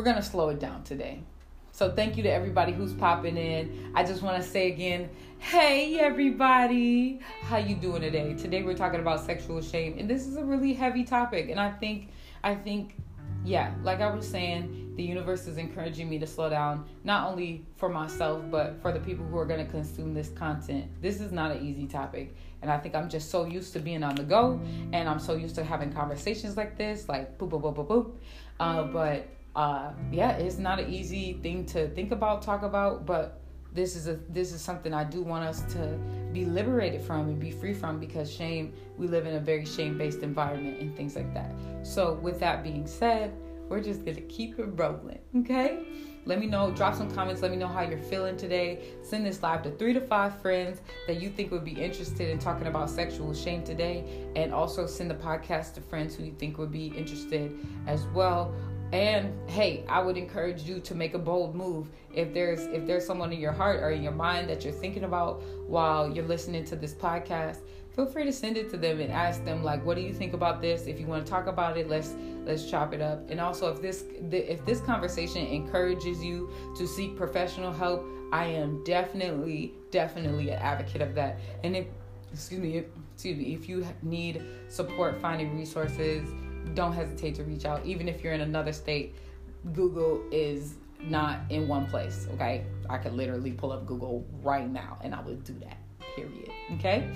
we're gonna slow it down today. So thank you to everybody who's popping in. I just want to say again, hey everybody, how you doing today? Today we're talking about sexual shame, and this is a really heavy topic. And I think, I think, yeah, like I was saying, the universe is encouraging me to slow down, not only for myself but for the people who are going to consume this content. This is not an easy topic, and I think I'm just so used to being on the go, and I'm so used to having conversations like this, like boop boop boop boop boop. Uh, but uh, yeah, it's not an easy thing to think about, talk about, but this is a this is something I do want us to be liberated from and be free from because shame we live in a very shame based environment and things like that. So with that being said, we're just gonna keep it rolling, okay? Let me know, drop some comments, let me know how you're feeling today. Send this live to three to five friends that you think would be interested in talking about sexual shame today. And also send the podcast to friends who you think would be interested as well. And hey, I would encourage you to make a bold move. If there's if there's someone in your heart or in your mind that you're thinking about while you're listening to this podcast, feel free to send it to them and ask them like, "What do you think about this? If you want to talk about it, let's let's chop it up." And also, if this if this conversation encourages you to seek professional help, I am definitely definitely an advocate of that. And if excuse me, excuse me, if you need support finding resources don't hesitate to reach out. Even if you're in another state, Google is not in one place, okay? I could literally pull up Google right now and I would do that, period, okay?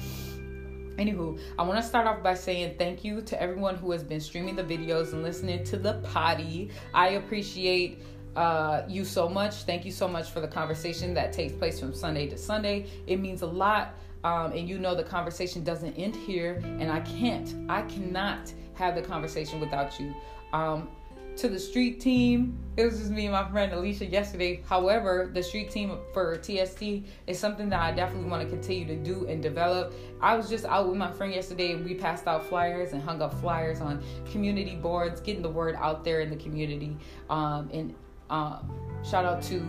Anywho, I want to start off by saying thank you to everyone who has been streaming the videos and listening to the potty. I appreciate uh, you so much. Thank you so much for the conversation that takes place from Sunday to Sunday. It means a lot. Um, and you know the conversation doesn't end here, and I can't, I cannot have the conversation without you. Um, to the street team, it was just me and my friend Alicia yesterday. However, the street team for TST is something that I definitely want to continue to do and develop. I was just out with my friend yesterday and we passed out flyers and hung up flyers on community boards, getting the word out there in the community. Um, and um, shout out to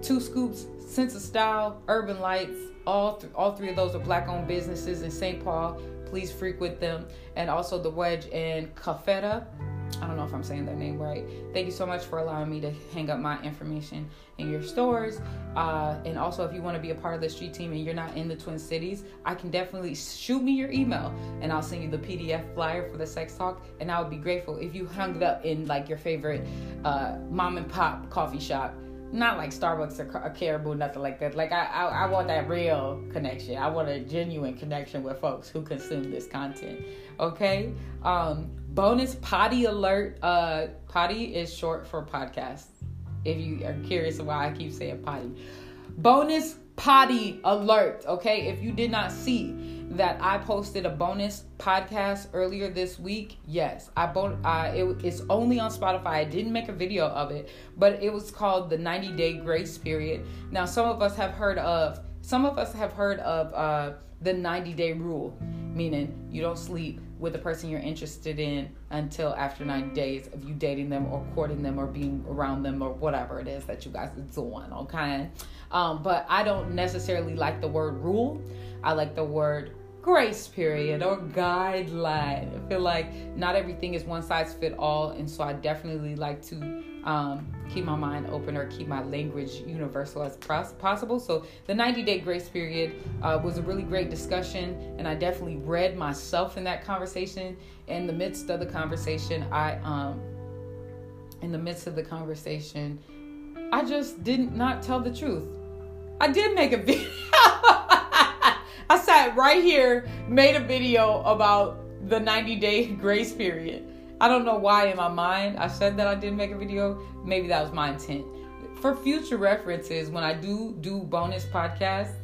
Two Scoops, Sense of Style, Urban Lights. All th- all three of those are black-owned businesses in St. Paul please frequent them. And also the Wedge and Cafeta. I don't know if I'm saying their name right. Thank you so much for allowing me to hang up my information in your stores. Uh, and also, if you want to be a part of the street team and you're not in the Twin Cities, I can definitely shoot me your email and I'll send you the PDF flyer for the sex talk. And I would be grateful if you hung it up in like your favorite uh, mom and pop coffee shop not like Starbucks or, Caribou, nothing like that. Like I, I, I, want that real connection. I want a genuine connection with folks who consume this content. Okay. Um, bonus potty alert. Uh, potty is short for podcast. If you are curious why I keep saying potty, bonus potty alert. Okay. If you did not see that I posted a bonus podcast earlier this week. Yes, I bought. It, it's only on Spotify. I didn't make a video of it, but it was called the 90 Day Grace Period. Now, some of us have heard of. Some of us have heard of uh, the 90 Day Rule, meaning you don't sleep with the person you're interested in until after 90 days of you dating them or courting them or being around them or whatever it is that you guys are doing. Okay, um, but I don't necessarily like the word rule. I like the word grace period or guideline. I feel like not everything is one size fit all, and so I definitely like to um, keep my mind open or keep my language universal as possible. So the 90 day grace period uh, was a really great discussion, and I definitely read myself in that conversation. In the midst of the conversation, I um, in the midst of the conversation, I just did not tell the truth. I did make a video. I sat right here, made a video about the 90 day grace period. I don't know why in my mind I said that I didn't make a video. Maybe that was my intent. For future references, when I do do bonus podcasts,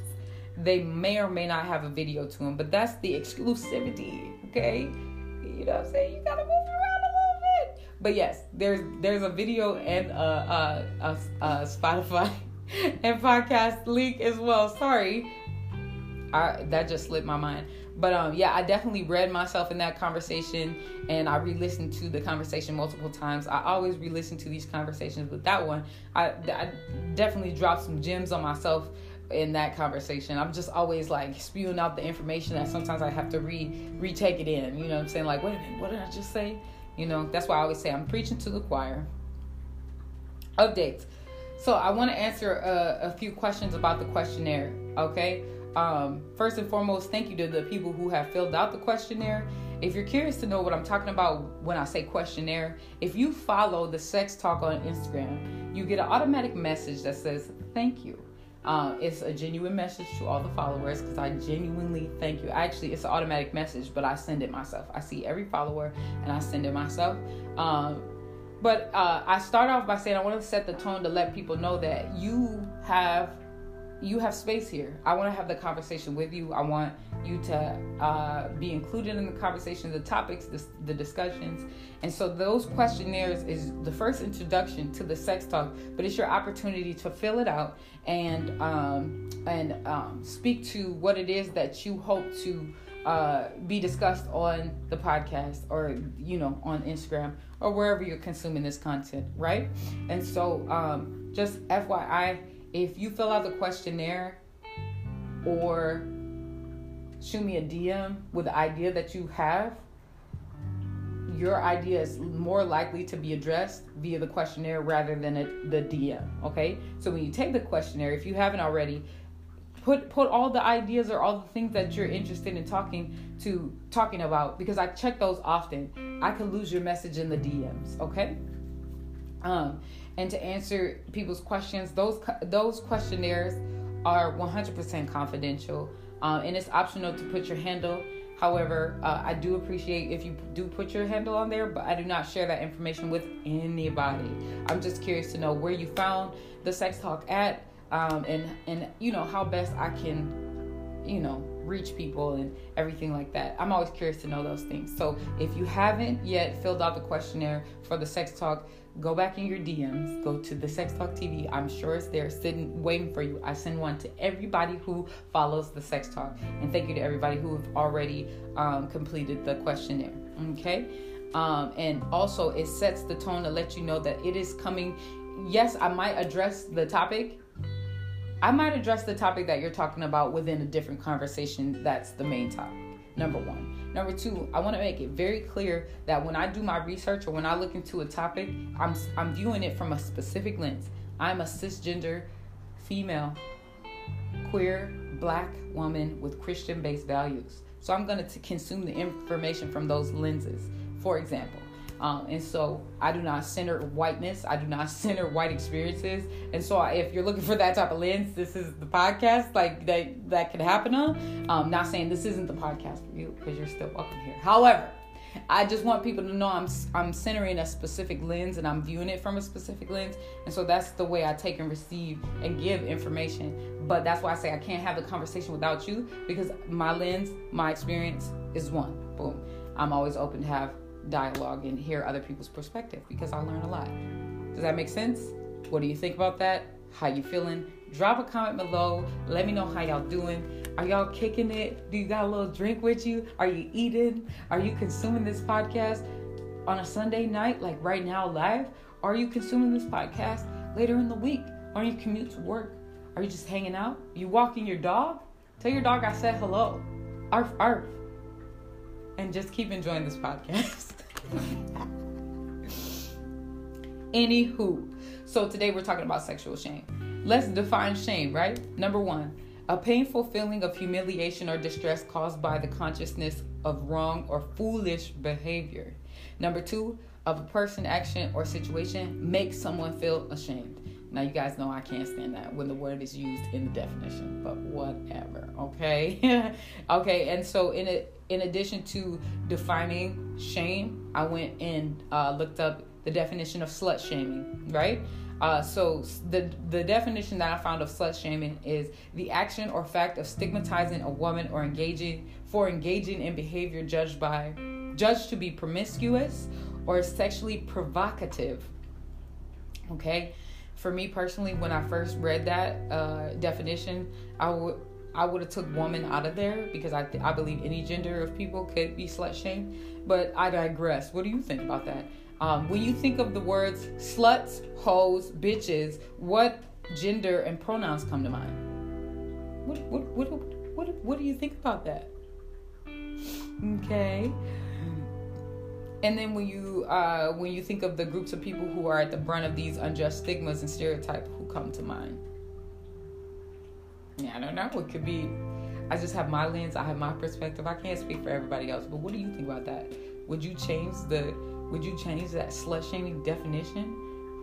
they may or may not have a video to them, but that's the exclusivity, okay? You know what I'm saying? You gotta move around a little bit. But yes, there's there's a video and a, a, a, a Spotify and podcast link as well. Sorry, I, that just slipped my mind. But um, yeah, I definitely read myself in that conversation, and I re-listened to the conversation multiple times. I always re-listen to these conversations, but that one, I, I definitely dropped some gems on myself in that conversation. I'm just always like spewing out the information that sometimes I have to re retake it in. You know what I'm saying? Like, wait a minute, what did I just say? You know, that's why I always say I'm preaching to the choir. updates. So I want to answer a, a, few questions about the questionnaire. Okay. Um, first and foremost, thank you to the people who have filled out the questionnaire. If you're curious to know what I'm talking about when I say questionnaire, if you follow the Sex Talk on Instagram, you get an automatic message that says thank you. Uh, it's a genuine message to all the followers because I genuinely thank you. Actually, it's an automatic message, but I send it myself. I see every follower and I send it myself. Um, but uh, I start off by saying I want to set the tone to let people know that you have you have space here. I want to have the conversation with you. I want you to uh, be included in the conversation, the topics, the, the, discussions. And so those questionnaires is the first introduction to the sex talk, but it's your opportunity to fill it out and um, and um, speak to what it is that you hope to uh, be discussed on the podcast or you know on Instagram or wherever you're consuming this content, right? And so um, just FYI if you fill out the questionnaire or shoot me a DM with the idea that you have, your idea is more likely to be addressed via the questionnaire rather than a, the DM. Okay, so when you take the questionnaire, if you haven't already, put put all the ideas or all the things that you're interested in talking to talking about because I check those often. I can lose your message in the DMs. Okay. Um, and to answer people's questions. Those those questionnaires are 100% confidential, um, and it's optional to put your handle. However, uh, I do appreciate if you do put your handle on there, but I do not share that information with anybody. I'm just curious to know where you found the sex talk at, um, and and you know how best I can, you know, reach people and everything like that. I'm always curious to know those things. So if you haven't yet filled out the questionnaire for the sex talk, go back in your DMs, go to the Sex Talk TV. I'm sure it's there sitting waiting for you. I send one to everybody who follows the Sex Talk. And thank you to everybody who have already um, completed the questionnaire. Okay? Um, and also, it sets the tone to let you know that it is coming. Yes, I might address the topic. I might address the topic that you're talking about within a different conversation that's the main topic. Number one. Number two, I want to make it very clear that when I do my research or when I look into a topic, I'm I'm viewing it from a specific lens. I'm a cisgender, female, queer, black woman with Christian-based values. So I'm going to consume the information from those lenses. For example, um, and so I do not center whiteness. I do not center white experiences. And so if you're looking for that type of lens, this is the podcast like that that could happen on. Um, not saying this isn't the podcast for you because you're still welcome here. However, I just want people to know I'm I'm centering a specific lens and I'm viewing it from a specific lens, and so that's the way I take and receive and give information. But that's why I say I can't have the conversation without you because my lens, my experience is one. Boom. I'm always open to have dialogue and hear other people's perspective because I learn a lot. Does that make sense? What do you think about that? How you feeling? Drop a comment below. Let me know how y'all doing. Are y'all kicking it? Do you got a little drink with you? Are you eating? Are you consuming this podcast on a Sunday night, like right now, live? Are you consuming this podcast later in the week? Are you commute to work? Are you just hanging out? You walking your dog? Tell your dog I said hello. Arf, arf. And just keep enjoying this podcast. Anywho, so today we're talking about sexual shame. Let's define shame, right? Number one, a painful feeling of humiliation or distress caused by the consciousness of wrong or foolish behavior. Number two, of a person, action, or situation makes someone feel ashamed. Now, you guys know I can't stand that when the word is used in the definition, but whatever, okay? okay, and so in it, in addition to defining shame, I went and uh, looked up the definition of slut shaming, right? Uh, so the the definition that I found of slut shaming is the action or fact of stigmatizing a woman or engaging for engaging in behavior judged by judged to be promiscuous or sexually provocative. Okay, for me personally, when I first read that uh, definition, I would I would have took woman out of there because I th- I believe any gender of people could be slut shamed. But I digress. What do you think about that? Um, when you think of the words sluts, hoes, bitches, what gender and pronouns come to mind? What what what what, what do you think about that? Okay. And then when you uh, when you think of the groups of people who are at the brunt of these unjust stigmas and stereotypes, who come to mind? Yeah, I don't know. It could be. I just have my lens. I have my perspective. I can't speak for everybody else. But what do you think about that? Would you change the? Would you change that slut shaming definition?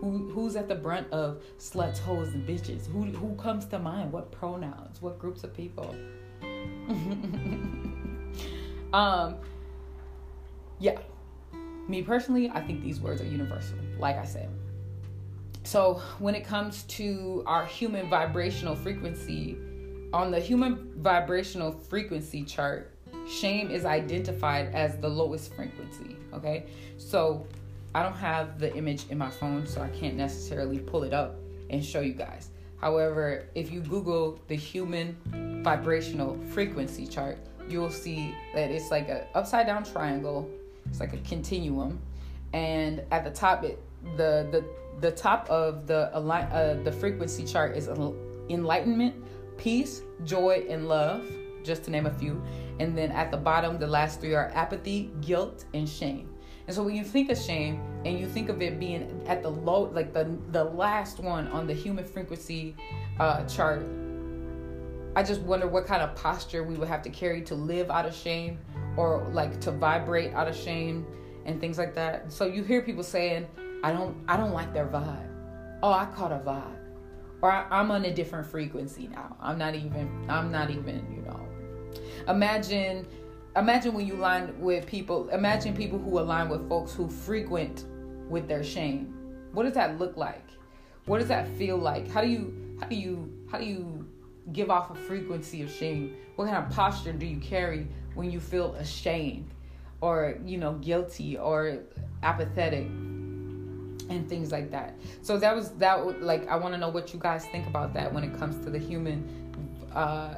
Who who's at the brunt of sluts, hoes, and bitches? Who who comes to mind? What pronouns? What groups of people? um. Yeah. Me personally, I think these words are universal. Like I said. So, when it comes to our human vibrational frequency, on the human vibrational frequency chart, shame is identified as the lowest frequency. Okay, so I don't have the image in my phone, so I can't necessarily pull it up and show you guys. However, if you Google the human vibrational frequency chart, you'll see that it's like an upside down triangle. It's like a continuum, and at the top, it the the the top of the uh, the frequency chart is enlightenment, peace, joy, and love, just to name a few. And then at the bottom, the last three are apathy, guilt, and shame. And so when you think of shame and you think of it being at the low, like the the last one on the human frequency uh, chart, I just wonder what kind of posture we would have to carry to live out of shame or like to vibrate out of shame and things like that. So you hear people saying, I don't I don't like their vibe. Oh, I caught a vibe. Or I, am on a different frequency now. I'm not even I'm not even, you know. Imagine imagine when you align with people, imagine people who align with folks who frequent with their shame. What does that look like? What does that feel like? How do you how do you how do you give off a frequency of shame? What kind of posture do you carry when you feel ashamed or, you know, guilty or apathetic? and things like that. So that was that. Like I want to know what you guys think about that when it comes to the human, uh,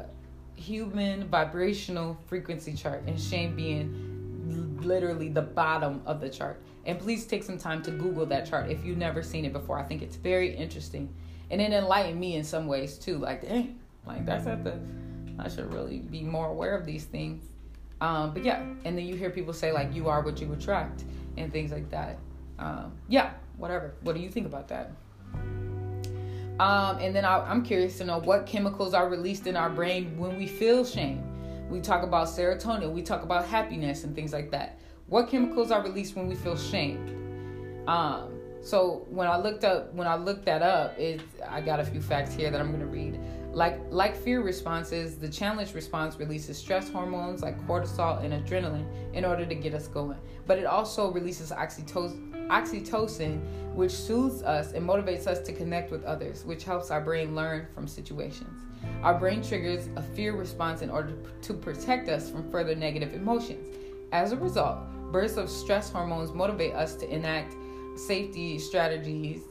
human vibrational frequency chart, and shame being literally the bottom of the chart. And please take some time to Google that chart if you've never seen it before. I think it's very interesting, and it enlightened me in some ways too. Like dang, like that's at the. I should really be more aware of these things. Um, but yeah, and then you hear people say like you are what you attract and things like that. Um, yeah, whatever. What do you think about that? Um, and then I, am curious to know what chemicals are released in our brain when we feel shame. We talk about serotonin, we talk about happiness and things like that. What chemicals are released when we feel shame? Um, so when I looked up, when I looked that up, it I got a few facts here that I'm gonna read. Like like fear responses, the challenge response releases stress hormones like cortisol and adrenaline in order to get us going. But it also releases oxytocin oxytocin, which soothes us and motivates us to connect with others, which helps our brain learn from situations. Our brain triggers a fear response in order to protect us from further negative emotions. As a result, bursts of stress hormones motivate us to enact safety strategies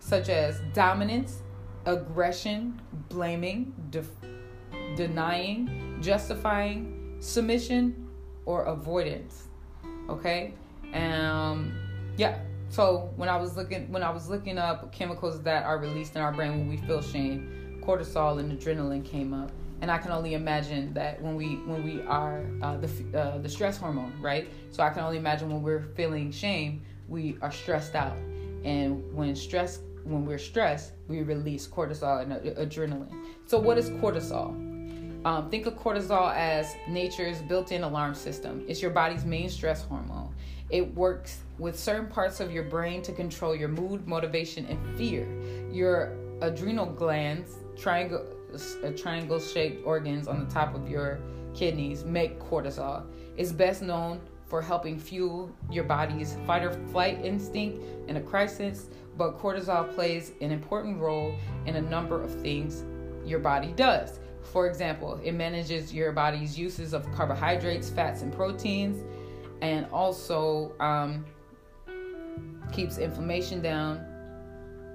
such as dominance, aggression, blaming, def- denying, justifying, submission, or avoidance. Okay? Um, yeah. So when I was looking when I was looking up chemicals that are released in our brain when we feel shame, cortisol and adrenaline came up, and I can only imagine that when we when we are uh, the uh, the stress hormone, right? So I can only imagine when we're feeling shame, we are stressed out, and when stress when we're stressed, we release cortisol and adrenaline. So what is cortisol? Um, think of cortisol as nature's built-in alarm system. It's your body's main stress hormone. It works with certain parts of your brain to control your mood, motivation, and fear. Your adrenal glands, triangle, uh, triangle shaped organs on the top of your kidneys, make cortisol. It's best known for helping fuel your body's fight or flight instinct in a crisis, but cortisol plays an important role in a number of things your body does. For example, it manages your body's uses of carbohydrates, fats, and proteins and also um, keeps inflammation down,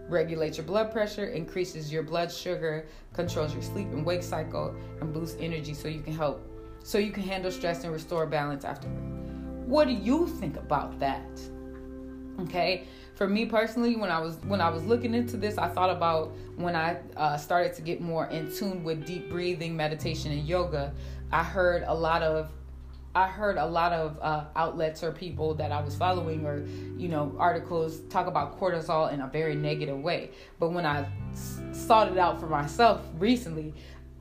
regulates your blood pressure, increases your blood sugar, controls your sleep and wake cycle, and boosts energy so you can help so you can handle stress and restore balance afterward. What do you think about that? Okay, for me personally, when I was when I was looking into this, I thought about when I uh, started to get more in tune with deep breathing, meditation, and yoga. I heard a lot of I heard a lot of uh, outlets or people that I was following or you know articles talk about cortisol in a very negative way. But when I sought it out for myself recently,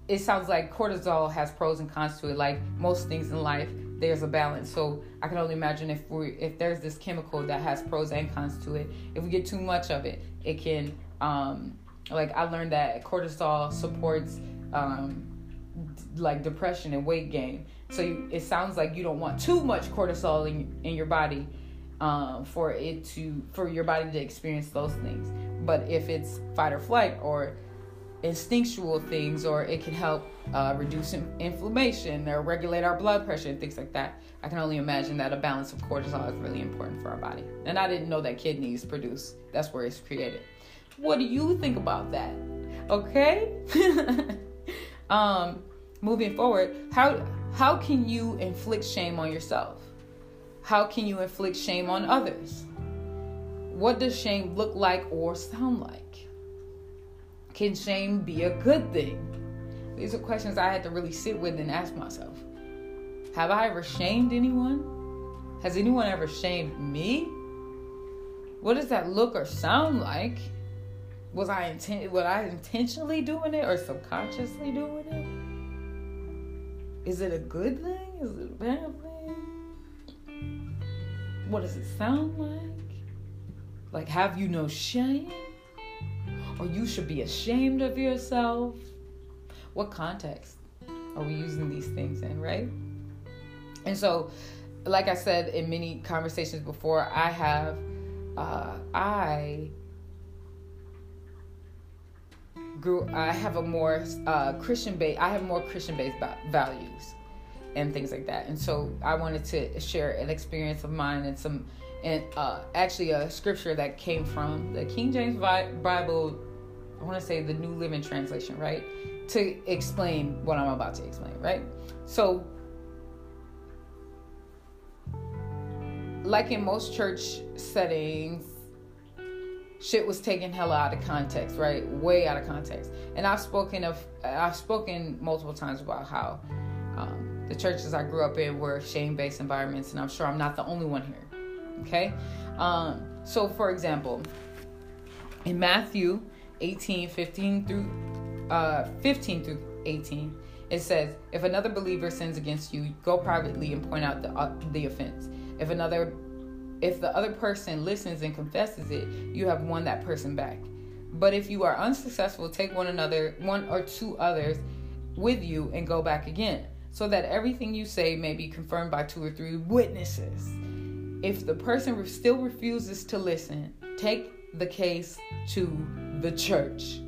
it sounds like cortisol has pros and cons to it. Like most things in life, there's a balance. So I can only imagine if we if there's this chemical that has pros and cons to it. If we get too much of it, it can um, like I learned that cortisol supports um, d- like depression and weight gain. So you, it sounds like you don't want too much cortisol in in your body um, for it to for your body to experience those things. But if it's fight or flight or instinctual things, or it can help uh, reduce inflammation or regulate our blood pressure and things like that. I can only imagine that a balance of cortisol is really important for our body. And I didn't know that kidneys produce. That's where it's created. What do you think about that? Okay. um, moving forward, how how can you inflict shame on yourself? How can you inflict shame on others? What does shame look like or sound like? Can shame be a good thing? These are questions I had to really sit with and ask myself. Have I ever shamed anyone? Has anyone ever shamed me? What does that look or sound like? Was I intent was I intentionally doing it or subconsciously doing it? Is it a good thing? Is it a bad thing? What does it sound like? Like have you no shame? Or you should be ashamed of yourself? What context are we using these things in, right? And so, like I said in many conversations before, I have, uh, I grew, I have a more uh, Christian base, I have more Christian based values and things like that. And so I wanted to share an experience of mine and some, and uh, actually a scripture that came from the King James Bible, I want to say the New Living Translation, right? To explain what I'm about to explain, right? So like in most church settings, shit was taken hella out of context, right? Way out of context. And I've spoken of, I've spoken multiple times about how um, the churches I grew up in were shame-based environments, and I'm sure I'm not the only one here. Okay, um, so for example, in Matthew 18, 15 through uh, 15 through 18, it says, "If another believer sins against you, go privately and point out the uh, the offense." If another if the other person listens and confesses it, you have won that person back. But if you are unsuccessful, take one another, one or two others with you and go back again, so that everything you say may be confirmed by two or three witnesses. If the person still refuses to listen, take the case to the church.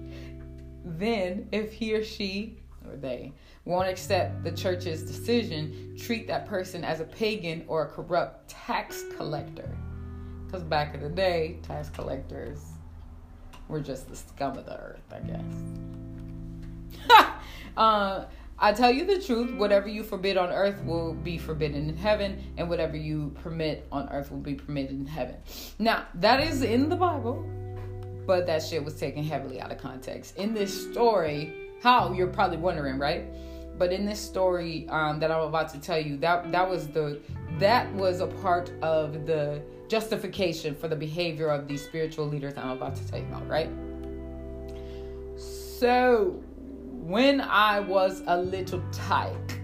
Then, if he or she or they won't accept the church's decision, treat that person as a pagan or a corrupt tax collector. Because back in the day, tax collectors were just the scum of the earth, I guess. uh, I tell you the truth, whatever you forbid on earth will be forbidden in heaven, and whatever you permit on earth will be permitted in heaven. Now, that is in the Bible, but that shit was taken heavily out of context. In this story, how you're probably wondering, right? But in this story um, that I'm about to tell you, that that was the that was a part of the justification for the behavior of these spiritual leaders I'm about to tell you about, right? So, when I was a little tyke,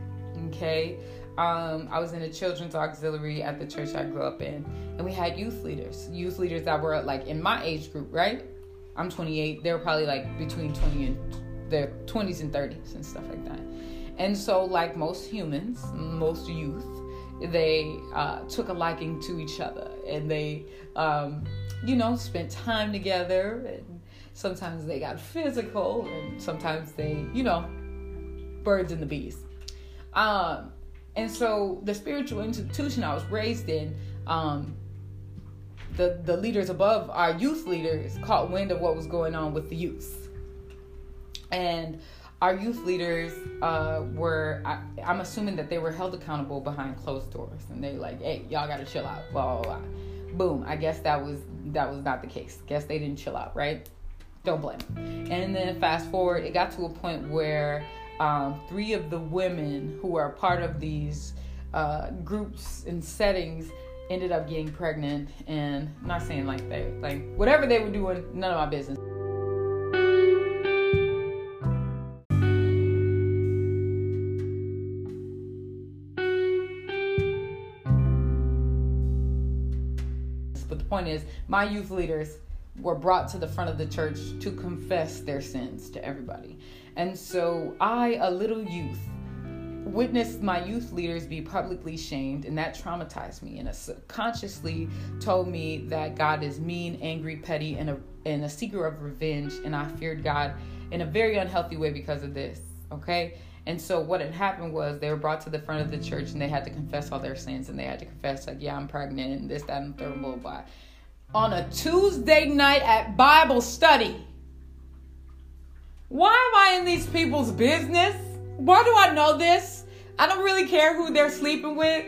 okay, um, I was in a children's auxiliary at the church I grew up in, and we had youth leaders, youth leaders that were like in my age group, right? I'm 28. They were probably like between 20 and their 20s and 30s and stuff like that. And so, like most humans, most youth, they uh, took a liking to each other and they, um, you know, spent time together. Sometimes they got physical and sometimes they, you know, birds and the bees. Um, and so, the spiritual institution I was raised in, um, the, the leaders above our youth leaders caught wind of what was going on with the youth. And our youth leaders uh, were I, am assuming that they were held accountable behind closed doors and they like hey y'all gotta chill out blah, blah blah boom i guess that was that was not the case guess they didn't chill out right don't blame and then fast forward it got to a point where um, three of the women who are part of these uh, groups and settings ended up getting pregnant and I'm not saying like they like whatever they were doing none of my business. But the point is my youth leaders were brought to the front of the church to confess their sins to everybody and so i a little youth witnessed my youth leaders be publicly shamed, and that traumatized me and it subconsciously told me that God is mean, angry, petty, and a, and a seeker of revenge, and I feared God in a very unhealthy way because of this. Okay? And so what had happened was they were brought to the front of the church and they had to confess all their sins and they had to confess like, yeah, I'm pregnant and this, that, and third, blah, blah. On a Tuesday night at Bible study. Why am I in these people's business? Why do I know this? I don't really care who they're sleeping with.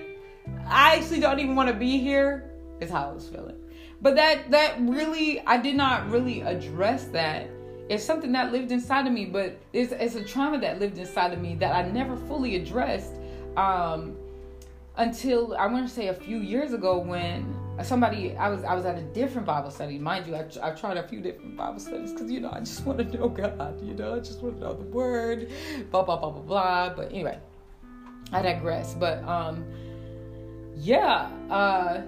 I actually don't even want to be here. Is how I was feeling. But that that really I did not really address that. It's something that lived inside of me, but it's, it's a trauma that lived inside of me that I never fully addressed um, until I want to say a few years ago when somebody I was I was at a different Bible study. Mind you, I, I tried a few different Bible studies because you know I just want to know God. You know, I just want to know the Word. Blah blah blah blah blah. But anyway, I digress. But um, yeah. Uh,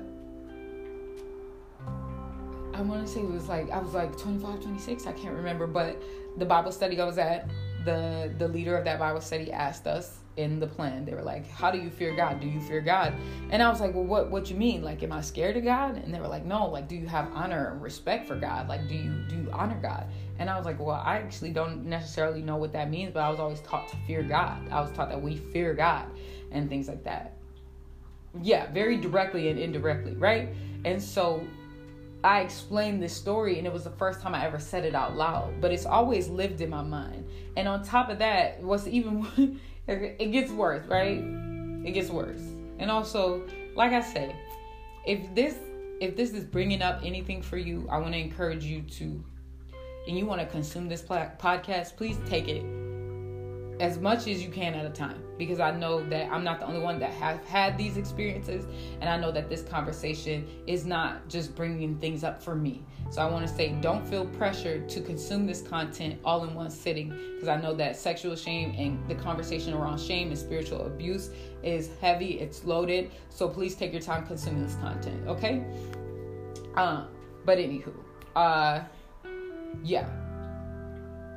I want to say it was like I was like 25, 26. I can't remember, but the Bible study I was at, the the leader of that Bible study asked us in the plan. They were like, "How do you fear God? Do you fear God?" And I was like, "Well, what what you mean? Like, am I scared of God?" And they were like, "No. Like, do you have honor and respect for God? Like, do you do you honor God?" And I was like, "Well, I actually don't necessarily know what that means, but I was always taught to fear God. I was taught that we fear God and things like that." Yeah, very directly and indirectly, right? And so I explained this story, and it was the first time I ever said it out loud, but it's always lived in my mind. And on top of that, what's even it gets worse, right? It gets worse. And also, like I say, if this if this is bringing up anything for you, I want to encourage you to and you want to consume this podcast, please take it as much as you can at a time because I know that I'm not the only one that have had these experiences and I know that this conversation is not just bringing things up for me. So I want to say don't feel pressured to consume this content all in one sitting because I know that sexual shame and the conversation around shame and spiritual abuse is heavy, it's loaded. So please take your time consuming this content, okay? Uh, but anywho, uh yeah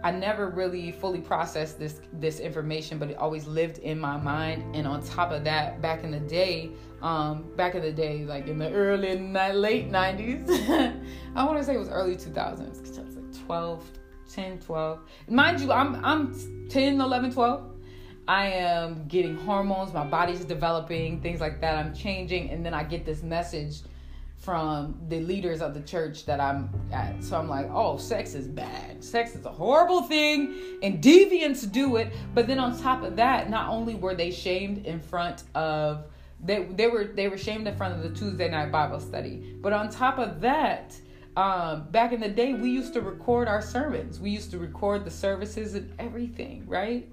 I never really fully processed this this information, but it always lived in my mind. And on top of that, back in the day, um, back in the day, like in the early late '90s, I want to say it was early 2000s, because I was like 12, 10, 12. Mind you, I'm I'm 10, 11, 12. I am getting hormones, my body's developing, things like that. I'm changing, and then I get this message from the leaders of the church that I'm at. So I'm like, oh, sex is bad. Sex is a horrible thing, and deviants do it. But then on top of that, not only were they shamed in front of they they were they were shamed in front of the Tuesday night Bible study. But on top of that, um, back in the day, we used to record our sermons. We used to record the services and everything, right?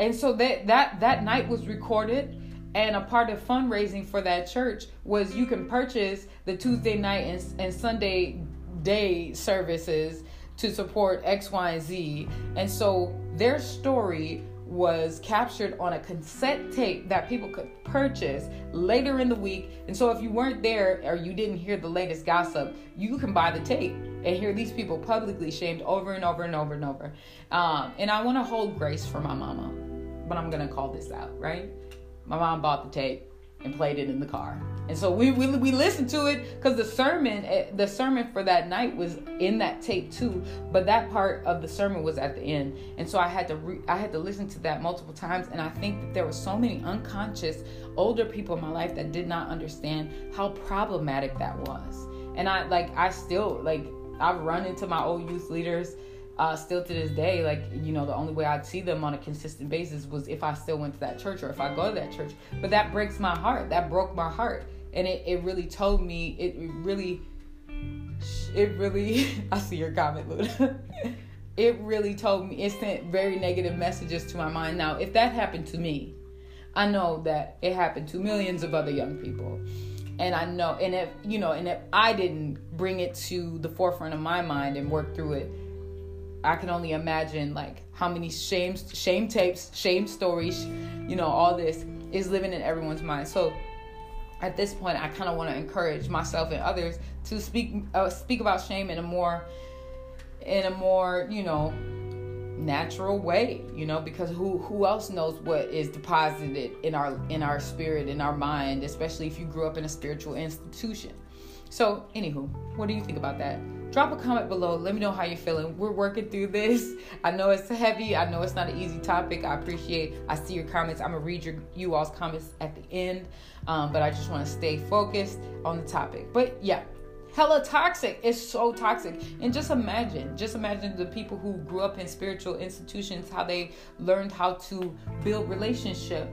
And so that that that night was recorded and a part of fundraising for that church was you can purchase the Tuesday night and, and Sunday day services to support X, Y, and Z. And so their story was captured on a cassette tape that people could purchase later in the week. And so if you weren't there or you didn't hear the latest gossip, you can buy the tape and hear these people publicly shamed over and over and over and over. Um, and I want to hold grace for my mama, but I'm going to call this out, right? My mom bought the tape and played it in the car. And so we we, we listened to it because the sermon eh, the sermon for that night was in that tape too, but that part of the sermon was at the end. And so I had to re, I had to listen to that multiple times and I think that there were so many unconscious older people in my life that did not understand how problematic that was. And I like I still like I've run into my old youth leaders uh, still to this day, like, you know, the only way I'd see them on a consistent basis was if I still went to that church or if I go to that church. But that breaks my heart. That broke my heart. And it, it really told me, it really, it really, I see your comment, Luda. it really told me, it sent very negative messages to my mind. Now, if that happened to me, I know that it happened to millions of other young people. And I know, and if, you know, and if I didn't bring it to the forefront of my mind and work through it, I can only imagine like how many shame, shame tapes, shame stories, you know, all this is living in everyone's mind. So at this point, I kind of want to encourage myself and others to speak, uh, speak about shame in a more, in a more, you know, natural way you know because who who else knows what is deposited in our in our spirit in our mind especially if you grew up in a spiritual institution so anywho what do you think about that drop a comment below. Let me know how you're feeling. We're working through this. I know it's heavy. I know it's not an easy topic. I appreciate i see your comments. I'm gonna read your you all's comments at the end. Um, but i just want to stay focused on the topic. But yeah hella toxic. It's so toxic. And just imagine, just imagine the people who grew up in spiritual institutions, how they learned how to build relationship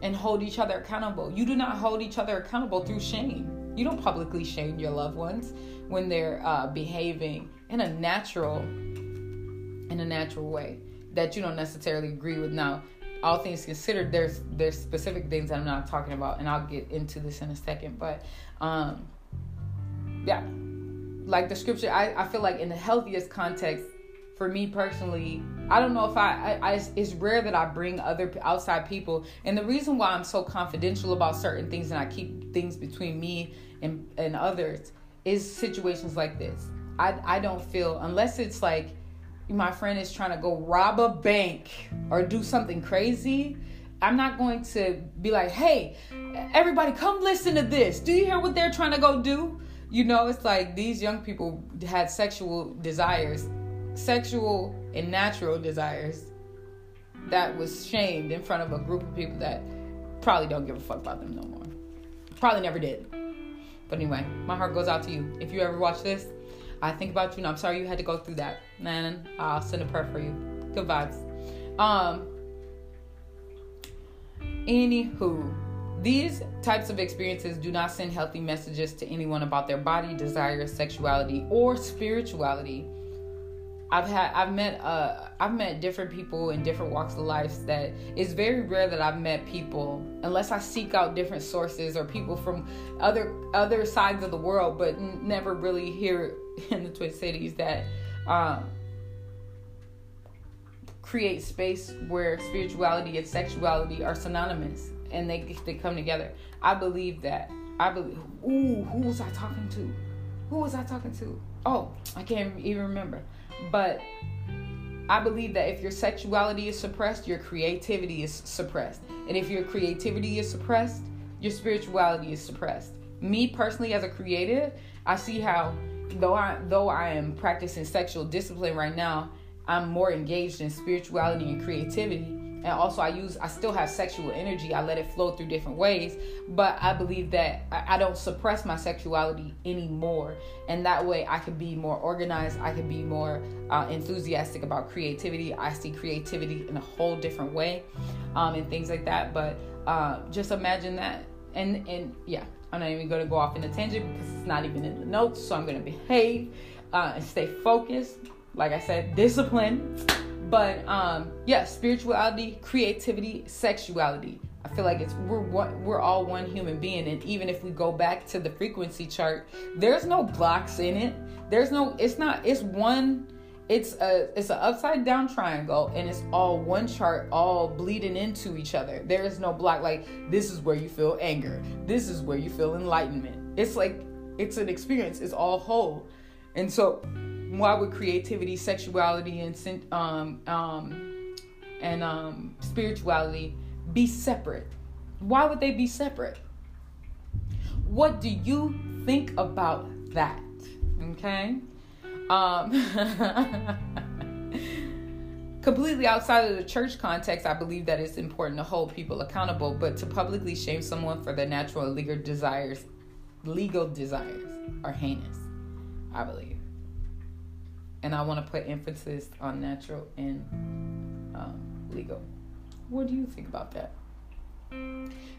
and hold each other accountable. You do not hold each other accountable through shame. You don't publicly shame your loved ones when they're uh, behaving in a natural, in a natural way that you don't necessarily agree with. Now, all things considered, there's there's specific things I'm not talking about, and I'll get into this in a second. But um, yeah like the scripture I, I feel like in the healthiest context for me personally i don't know if I, I, I it's rare that i bring other outside people and the reason why i'm so confidential about certain things and i keep things between me and and others is situations like this i i don't feel unless it's like my friend is trying to go rob a bank or do something crazy i'm not going to be like hey everybody come listen to this do you hear what they're trying to go do you know, it's like these young people had sexual desires, sexual and natural desires that was shamed in front of a group of people that probably don't give a fuck about them no more. Probably never did. But anyway, my heart goes out to you. If you ever watch this, I think about you and I'm sorry you had to go through that. Man, I'll send a prayer for you. Good vibes. Um anywho, these types of experiences do not send healthy messages to anyone about their body, desire, sexuality, or spirituality. I've had I've met uh I've met different people in different walks of life that it's very rare that I've met people unless I seek out different sources or people from other other sides of the world but never really here in the Twin Cities that um, create space where spirituality and sexuality are synonymous and they they come together. I believe that. I believe. Ooh, who was I talking to? Who was I talking to? Oh, I can't even remember. But I believe that if your sexuality is suppressed, your creativity is suppressed. And if your creativity is suppressed, your spirituality is suppressed. Me personally as a creative, I see how though I though I am practicing sexual discipline right now, I'm more engaged in spirituality and creativity and also i use i still have sexual energy. I let it flow through different ways. But i believe that i, don't suppress my sexuality anymore. And that way i can be more organized. I can be more uh, enthusiastic about creativity. I see creativity in a whole different way um, and things like that. But uh, just imagine that. And and yeah i'm not even to go off in a tangent because it's not even in the notes. So i'm to behave uh, and stay focused. Like i said discipline but um, yeah, spirituality, creativity, sexuality. I feel like it's we're we're all one human being, and even if we go back to the frequency chart, there's no blocks in it. There's no. It's not. It's one. It's a it's an upside down triangle, and it's all one chart, all bleeding into each other. There is no block. Like this is where you feel anger. This is where you feel enlightenment. It's like it's an experience. It's all whole, and so why would creativity, sexuality, and um, um, and um, spirituality be separate? Why would they be separate? What do you think about that? Okay. Um, completely outside of the church context, I believe that it's important to hold people accountable, but to publicly shame someone for their natural legal desires, legal desires, are heinous. I believe and I want to put emphasis on natural and um, legal. What do you think about that?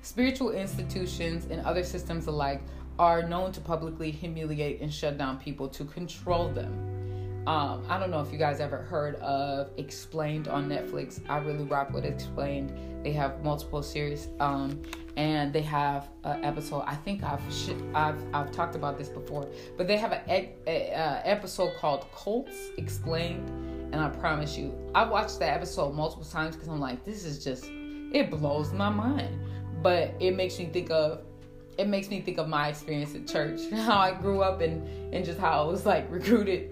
Spiritual institutions and other systems alike are known to publicly humiliate and shut down people to control them. Um, I don't know if you guys ever heard of Explained on Netflix. I really rock with Explained. They have multiple series, um, and they have an episode. I think I've sh- I've I've talked about this before, but they have an episode called Cults Explained, and I promise you, I watched that episode multiple times because I'm like, this is just it blows my mind, but it makes me think of it makes me think of my experience at church, how I grew up and and just how I was like recruited.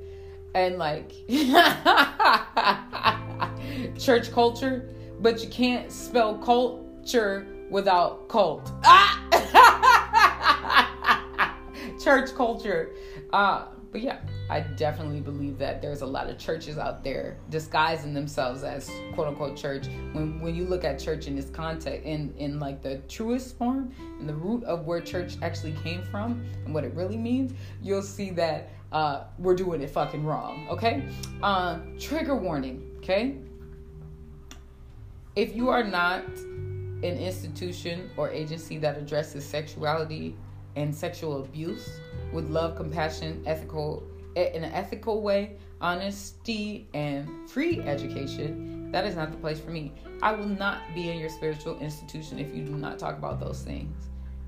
And like church culture, but you can't spell culture without cult. Ah! church culture. Uh, but yeah, I definitely believe that there's a lot of churches out there disguising themselves as quote unquote church. When when you look at church in its context, in in like the truest form, and the root of where church actually came from and what it really means, you'll see that uh, we're doing it fucking wrong. Okay, uh, trigger warning. Okay, if you are not an institution or agency that addresses sexuality and sexual abuse with love, compassion, ethical in an ethical way, honesty, and free education, that is not the place for me. I will not be in your spiritual institution if you do not talk about those things.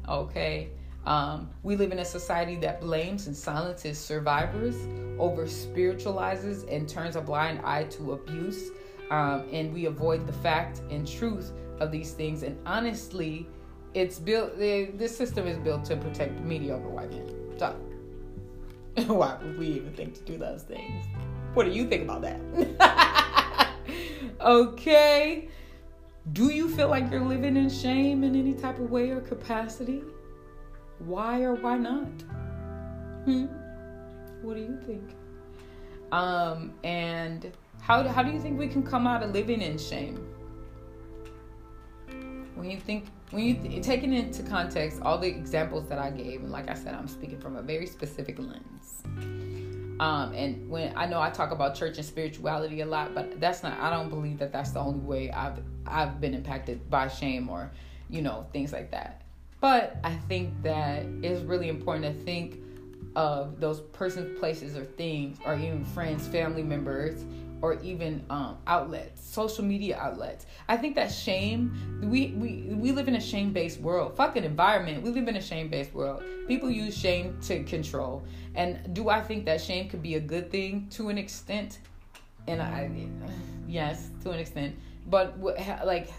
Okay? Um, we live in a society that blames and silences survivors, over spiritualizes and turns a blind eye to abuse. Um, and we avoid the fact and truth of these things. And honestly, it's built. This system is built to protect mediocre white men. So, why would we even think to do those things? What do you think about that? okay. Do you feel like you're living in shame in any type of way or capacity? Why or why not? Hmm? What do you think? Um, and how, how do you think we can come out of living in shame? When you think when you th- taking into context all the examples that I gave, and like I said, I'm speaking from a very specific lens. Um, and when I know I talk about church and spirituality a lot, but that's not. I don't believe that that's the only way I've I've been impacted by shame or you know things like that. But I think that it's really important to think of those persons, places, or things, or even friends, family members, or even um, outlets, social media outlets. I think that shame, we, we, we live in a shame based world. Fucking environment, we live in a shame based world. People use shame to control. And do I think that shame could be a good thing to an extent? And I, yes, to an extent. But like,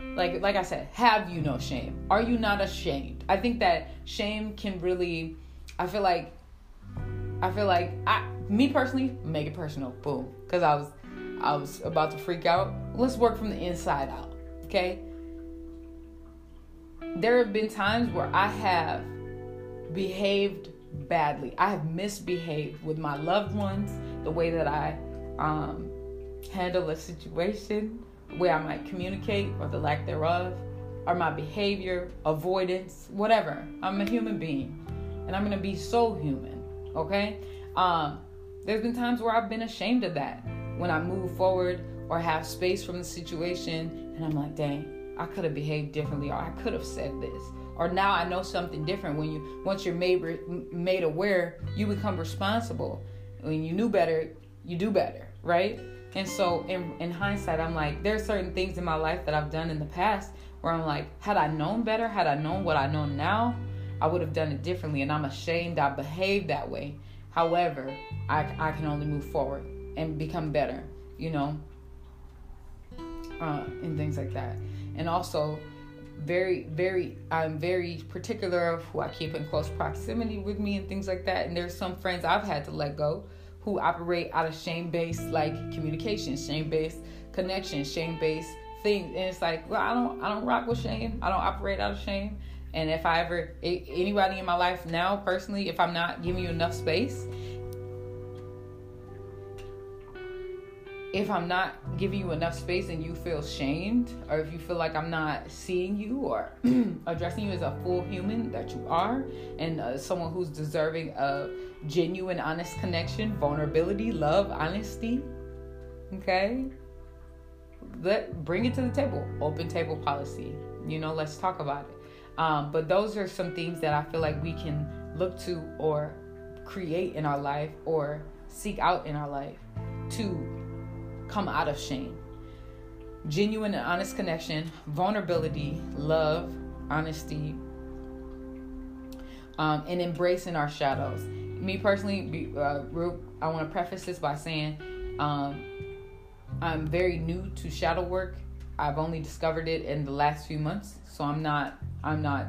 like like I said, have you no shame? Are you not ashamed? I think that shame can really I feel like I feel like I me personally make it personal. Boom. Cuz I was I was about to freak out. Let's work from the inside out. Okay? There have been times where I have behaved badly. I have misbehaved with my loved ones, the way that I um, handle a situation way I might communicate or the lack thereof, or my behavior, avoidance, whatever. I'm a human being, and I'm gonna be so human. Okay. Um, there's been times where I've been ashamed of that when I move forward or have space from the situation, and I'm like, dang, I could have behaved differently, or I could have said this, or now I know something different. When you once you're made made aware, you become responsible. When you knew better, you do better, right? And so in, in hindsight, I'm like, there are certain things in my life that I've done in the past where I'm like, had I known better, had I known what I know now, I would have done it differently. And I'm ashamed I behaved that way. However, I, I can only move forward and become better, you know, uh, and things like that. And also, very, very, I'm very particular of who I keep in close proximity with me and things like that. And there's some friends I've had to let go who operate out of shame based like communication, shame based connection, shame based things. And it's like, well, I don't I don't rock with shame. I don't operate out of shame. And if I ever anybody in my life now personally, if I'm not giving you enough space, if I'm not giving you enough space and you feel shamed, or if you feel like I'm not seeing you or addressing you as a full human that you are, and uh, someone who's deserving of genuine, honest connection, vulnerability, love, honesty, okay, let bring it to the table. Open table policy. You know, let's talk about it. Um, but those are some things that I feel like we can look to or create in our life or seek out in our life to come out of shame. Genuine and honest connection, vulnerability, love, honesty, um, and embracing our shadows. Me personally, uh, I want to preface this by saying um, I'm very new to shadow work. I've only discovered it in the last few months, so I'm not I'm not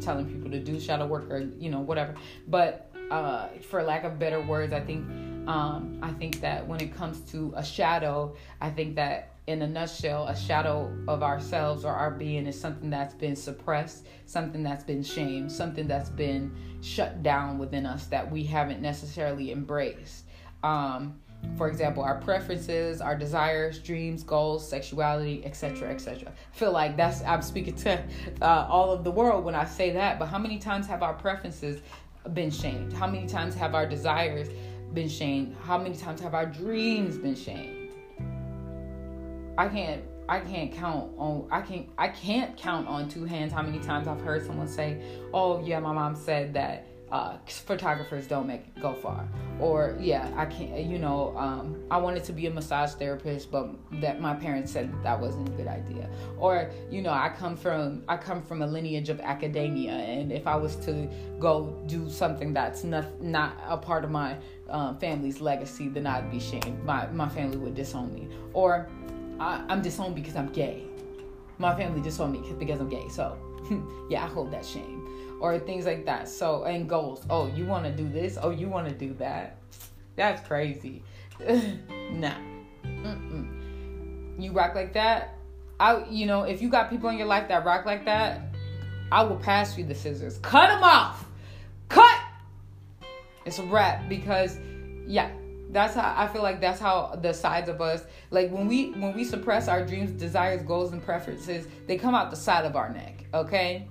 telling people to do shadow work or you know whatever. But uh, for lack of better words, I think um, I think that when it comes to a shadow, I think that in a nutshell, a shadow of ourselves or our being is something that's been suppressed, something that's been shamed, something that's been shut down within us that we haven't necessarily embraced. Um, for example, our preferences, our desires, dreams, goals, sexuality, etc., etc. I feel like that's I'm speaking to uh, all of the world when I say that. But how many times have our preferences been shamed? How many times have our desires been shamed? How many times have our dreams been shamed? I can't I can't count on I can't I can't count on two hands how many times I've heard someone say, "Oh yeah, my mom said that uh, photographers don't make go far. Or yeah i can't you know um, i wanted to be a massage therapist but that my parents said that, that wasn't a good idea. Or you know i come from i come from a lineage of academia and if i was to go do something that's not not a part of my um, family's legacy then i'd be shamed. My, my family would disown me. Or I, i'm disowned because i'm gay. My family disowned me because i'm gay. So yeah i hold that shame or things like that. So, and goals. Oh, you want to do this? Oh, you want to do that? That's crazy. nah. Mm-mm. You rock like that? I, you know, if you got people in your life that rock like that, I will pass you the scissors. Cut them off. Cut. It's a wrap because, yeah, that's how I feel like that's how the sides of us like when we when we suppress our dreams, desires, goals, and preferences, they come out the side of our neck. Okay,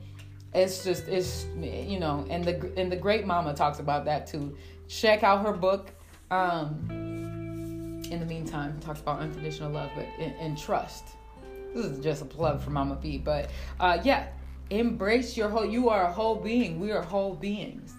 it's just it's you know and the and the great mama talks about that too. Check out her book um in the meantime talks about unconditional love but and, trust. This is just a plug for mama b but uh yeah embrace your whole you are a whole being. We are whole beings.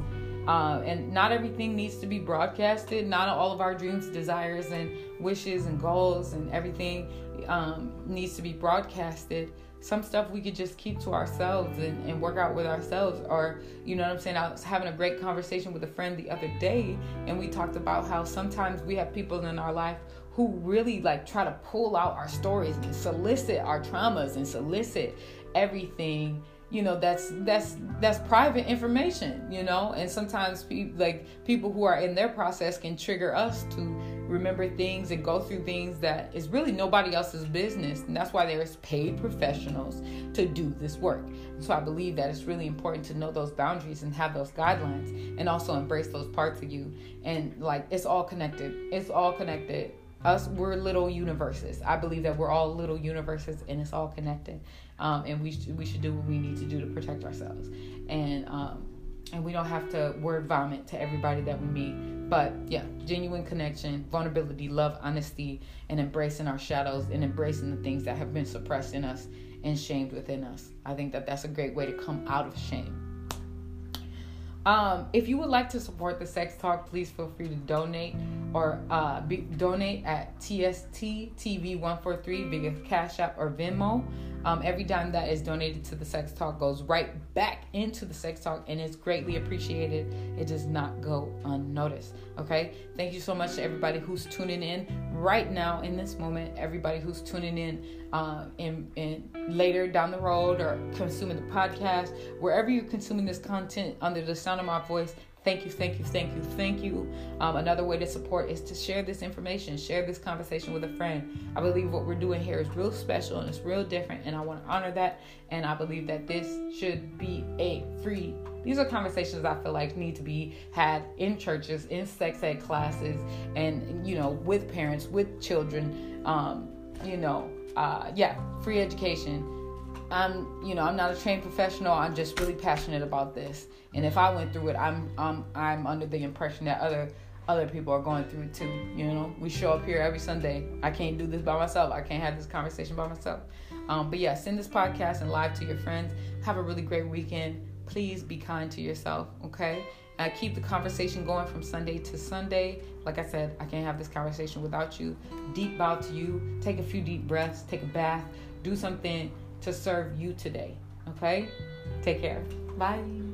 Uh, and not everything needs to be broadcasted. Not all of our dreams desires and wishes and goals and everything um, needs to be broadcasted some stuff we could just keep to ourselves and, and work out with ourselves. Or you know what i'm saying? I was having a great conversation with a friend the other day and we talked about how sometimes we have people in our life who really like try to pull out our stories and solicit our traumas and solicit everything you know that's that's that's private information you know? And sometimes people like people who are in their process can trigger us to remember things and go through things that is really nobody else's business. And that's why there's paid professionals to do this work. So I believe that it's really important to know those boundaries and have those guidelines and also embrace those parts of you. And like it's all connected. It's all connected. Us, we're little universes. I believe that we're all little universes and it's all connected. Um, and we, sh- we should do what we need to do to protect ourselves. And um, and we don't have to word vomit to everybody that we meet. But yeah, genuine connection, vulnerability, love, honesty, and embracing our shadows and embracing the things that have been suppressed in us and shamed within us. I think that that's a great way to come out of shame. Um, if you would like to support the Sex Talk, please feel free to donate or uh, be, donate at TST TV 143 via Cash App or Venmo. Um, every dime that is donated to the Sex Talk goes right back into the Sex Talk and it's greatly appreciated. It does not go unnoticed. Okay. Thank you so much to everybody who's tuning in right now in this moment. Everybody who's tuning in uh, in, in later down the road or consuming the podcast, wherever you're consuming this content under the sound of my voice. Thank you, thank you, thank you, thank you. Um, another way to support is to share this information, share this conversation with a friend. I believe what we're doing here is real special and it's real different, and I want to honor that. And I believe that this should be a free. These are conversations I feel like need to be had in churches, in sex ed classes, and you know, with parents, with children. Um, you know, uh, yeah, free education I'm, you know, I'm not a trained professional. I'm just really passionate about this. And if I went through it, I'm, I'm, I'm under the impression that other, other people are going through it too. You know, we show up here every Sunday. I can't do this by myself. I can't have this conversation by myself. Um, but yeah, send this podcast and live to your friends. Have a really great weekend. please be kind to yourself, okay? Uh, keep the conversation going from Sunday to Sunday. Like I said, I can't have this conversation without you. Deep bow to you. Take a few deep breaths. Take a bath. Do something to serve you today. Okay? Take care. Bye.